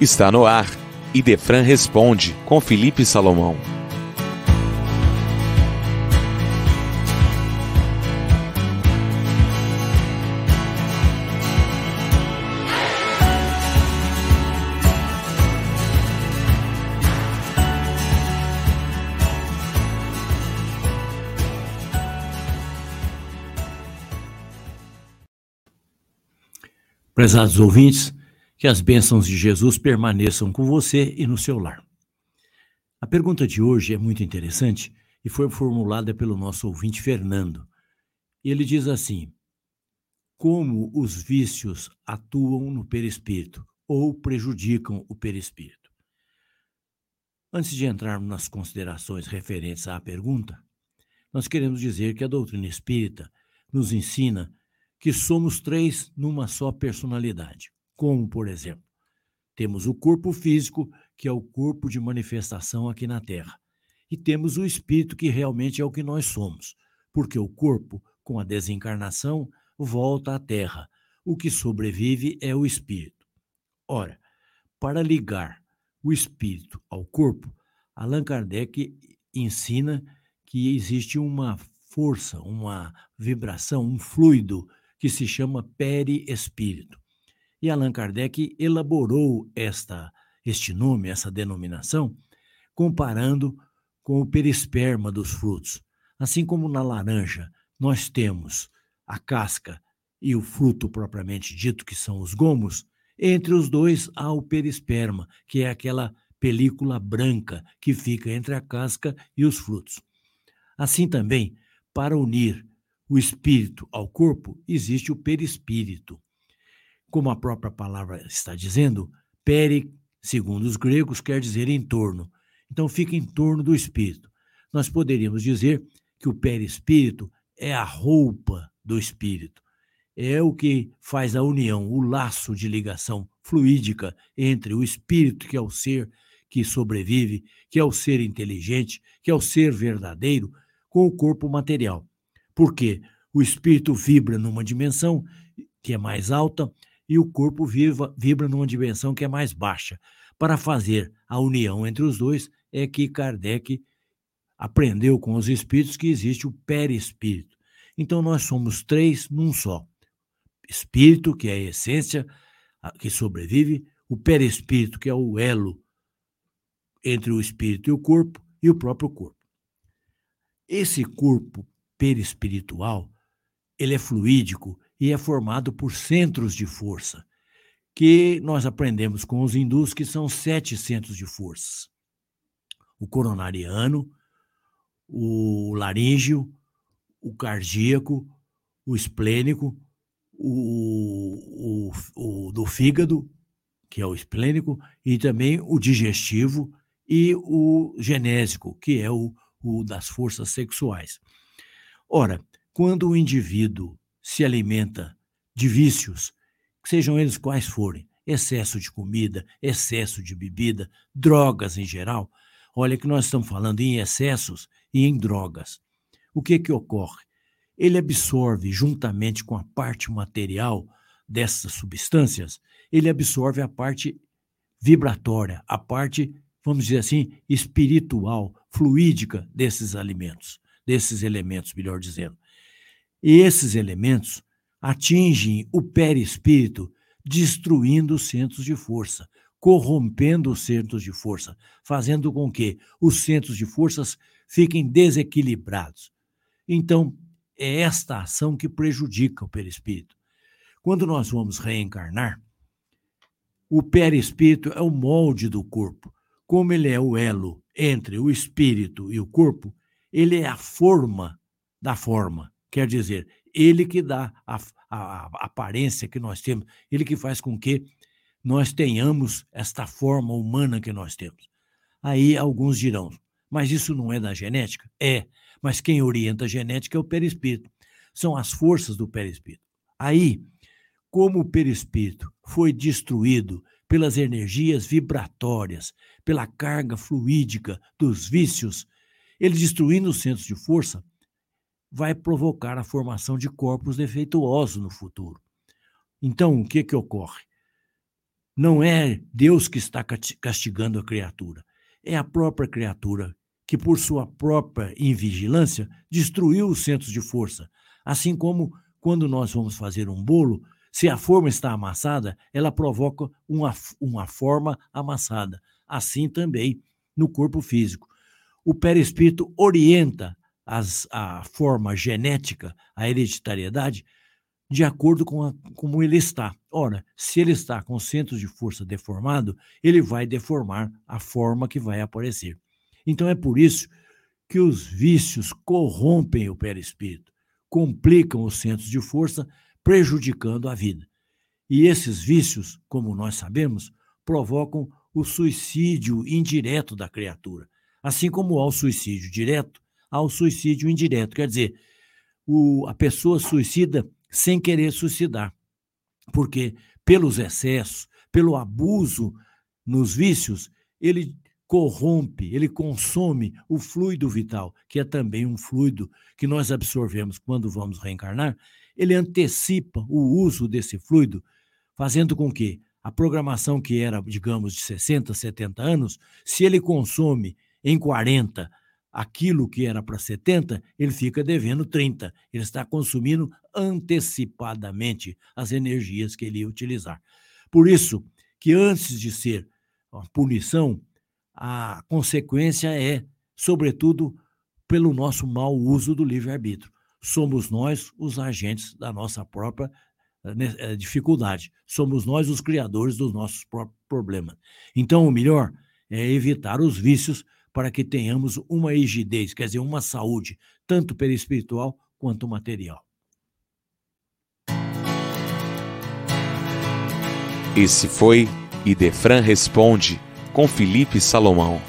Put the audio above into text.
Está no ar. Idefran responde com Felipe Salomão. Prezados ouvintes, que as bênçãos de Jesus permaneçam com você e no seu lar. A pergunta de hoje é muito interessante e foi formulada pelo nosso ouvinte Fernando. Ele diz assim: Como os vícios atuam no perispírito ou prejudicam o perispírito? Antes de entrarmos nas considerações referentes à pergunta, nós queremos dizer que a doutrina espírita nos ensina que somos três numa só personalidade como, por exemplo, temos o corpo físico, que é o corpo de manifestação aqui na Terra, e temos o espírito, que realmente é o que nós somos, porque o corpo, com a desencarnação, volta à Terra. O que sobrevive é o espírito. Ora, para ligar o espírito ao corpo, Allan Kardec ensina que existe uma força, uma vibração, um fluido que se chama perispírito. E Allan Kardec elaborou esta, este nome, essa denominação, comparando com o perisperma dos frutos. Assim como na laranja nós temos a casca e o fruto propriamente dito, que são os gomos, entre os dois há o perisperma, que é aquela película branca que fica entre a casca e os frutos. Assim também, para unir o espírito ao corpo, existe o perispírito. Como a própria palavra está dizendo, peri, segundo os gregos, quer dizer em torno. Então fica em torno do espírito. Nós poderíamos dizer que o perispírito é a roupa do espírito. É o que faz a união, o laço de ligação fluídica entre o espírito, que é o ser que sobrevive, que é o ser inteligente, que é o ser verdadeiro, com o corpo material. Por quê? O espírito vibra numa dimensão que é mais alta e o corpo viva, vibra numa dimensão que é mais baixa. Para fazer a união entre os dois, é que Kardec aprendeu com os espíritos que existe o perispírito. Então, nós somos três num só: espírito, que é a essência que sobrevive, o perispírito, que é o elo entre o espírito e o corpo, e o próprio corpo. Esse corpo perispiritual, ele é fluídico e é formado por centros de força, que nós aprendemos com os hindus que são sete centros de forças. O coronariano, o laríngeo, o cardíaco, o esplênico, o, o, o do fígado, que é o esplênico, e também o digestivo e o genésico, que é o, o das forças sexuais. Ora, quando o indivíduo se alimenta de vícios, sejam eles quais forem, excesso de comida, excesso de bebida, drogas em geral. Olha que nós estamos falando em excessos e em drogas. O que que ocorre? Ele absorve juntamente com a parte material dessas substâncias, ele absorve a parte vibratória, a parte, vamos dizer assim, espiritual, fluídica desses alimentos, desses elementos, melhor dizendo. E esses elementos atingem o perispírito, destruindo os centros de força, corrompendo os centros de força, fazendo com que os centros de forças fiquem desequilibrados. Então, é esta ação que prejudica o perispírito. Quando nós vamos reencarnar, o perispírito é o molde do corpo. Como ele é o elo entre o espírito e o corpo, ele é a forma da forma. Quer dizer, ele que dá a, a, a, aparência que nós temos, ele que faz com que nós tenhamos esta forma humana que nós temos. Aí alguns dirão, mas isso não é da genética? É, mas quem orienta a genética é o perispírito. São as forças do perispírito. Aí, como o perispírito foi destruído pelas energias vibratórias, pela carga fluídica dos vícios, ele destruindo os centros de força, vai provocar a formação de corpos defeituosos no futuro. Então, o que, que ocorre? Não é Deus que está castigando a criatura, é a própria criatura que, por sua própria invigilância, destruiu os centros de força. Assim como quando nós vamos fazer um bolo, se a forma está amassada, ela provoca uma, uma forma amassada. Assim também no corpo físico. O perispírito orienta as, a forma genética, a hereditariedade, de acordo com a, como ele está. Ora, se ele está com centros de força deformado, ele vai deformar a forma que vai aparecer. Então é por isso que os vícios corrompem o perispírito, complicam os centros de força, prejudicando a vida. E esses vícios, como nós sabemos, provocam o suicídio indireto da criatura. Assim como há o suicídio direto, há o suicídio indireto. Quer dizer, o, a pessoa suicida sem querer suicidar. Porque pelos excessos, pelo abuso nos vícios, ele corrompe, ele consome o fluido vital, que é também um fluido que nós absorvemos quando vamos reencarnar, ele antecipa o uso desse fluido, fazendo com que a programação que era, digamos, de 60, 70 anos, se ele consome em 40 aquilo que era para 70, ele fica devendo 30. Ele está consumindo antecipadamente as energias que ele ia utilizar. Por isso que antes de ser a punição, a consequência é, sobretudo, pelo nosso mau uso do livre-arbítrio. Somos nós os agentes da nossa própria né, eh, dificuldade. Somos nós os criadores dos nossos próprios problemas. Então, o melhor é evitar os vícios para que tenhamos uma rigidez, quer dizer, uma saúde, tanto perispiritual quanto material. Esse foi Idefran Responde com Felipe Salomão.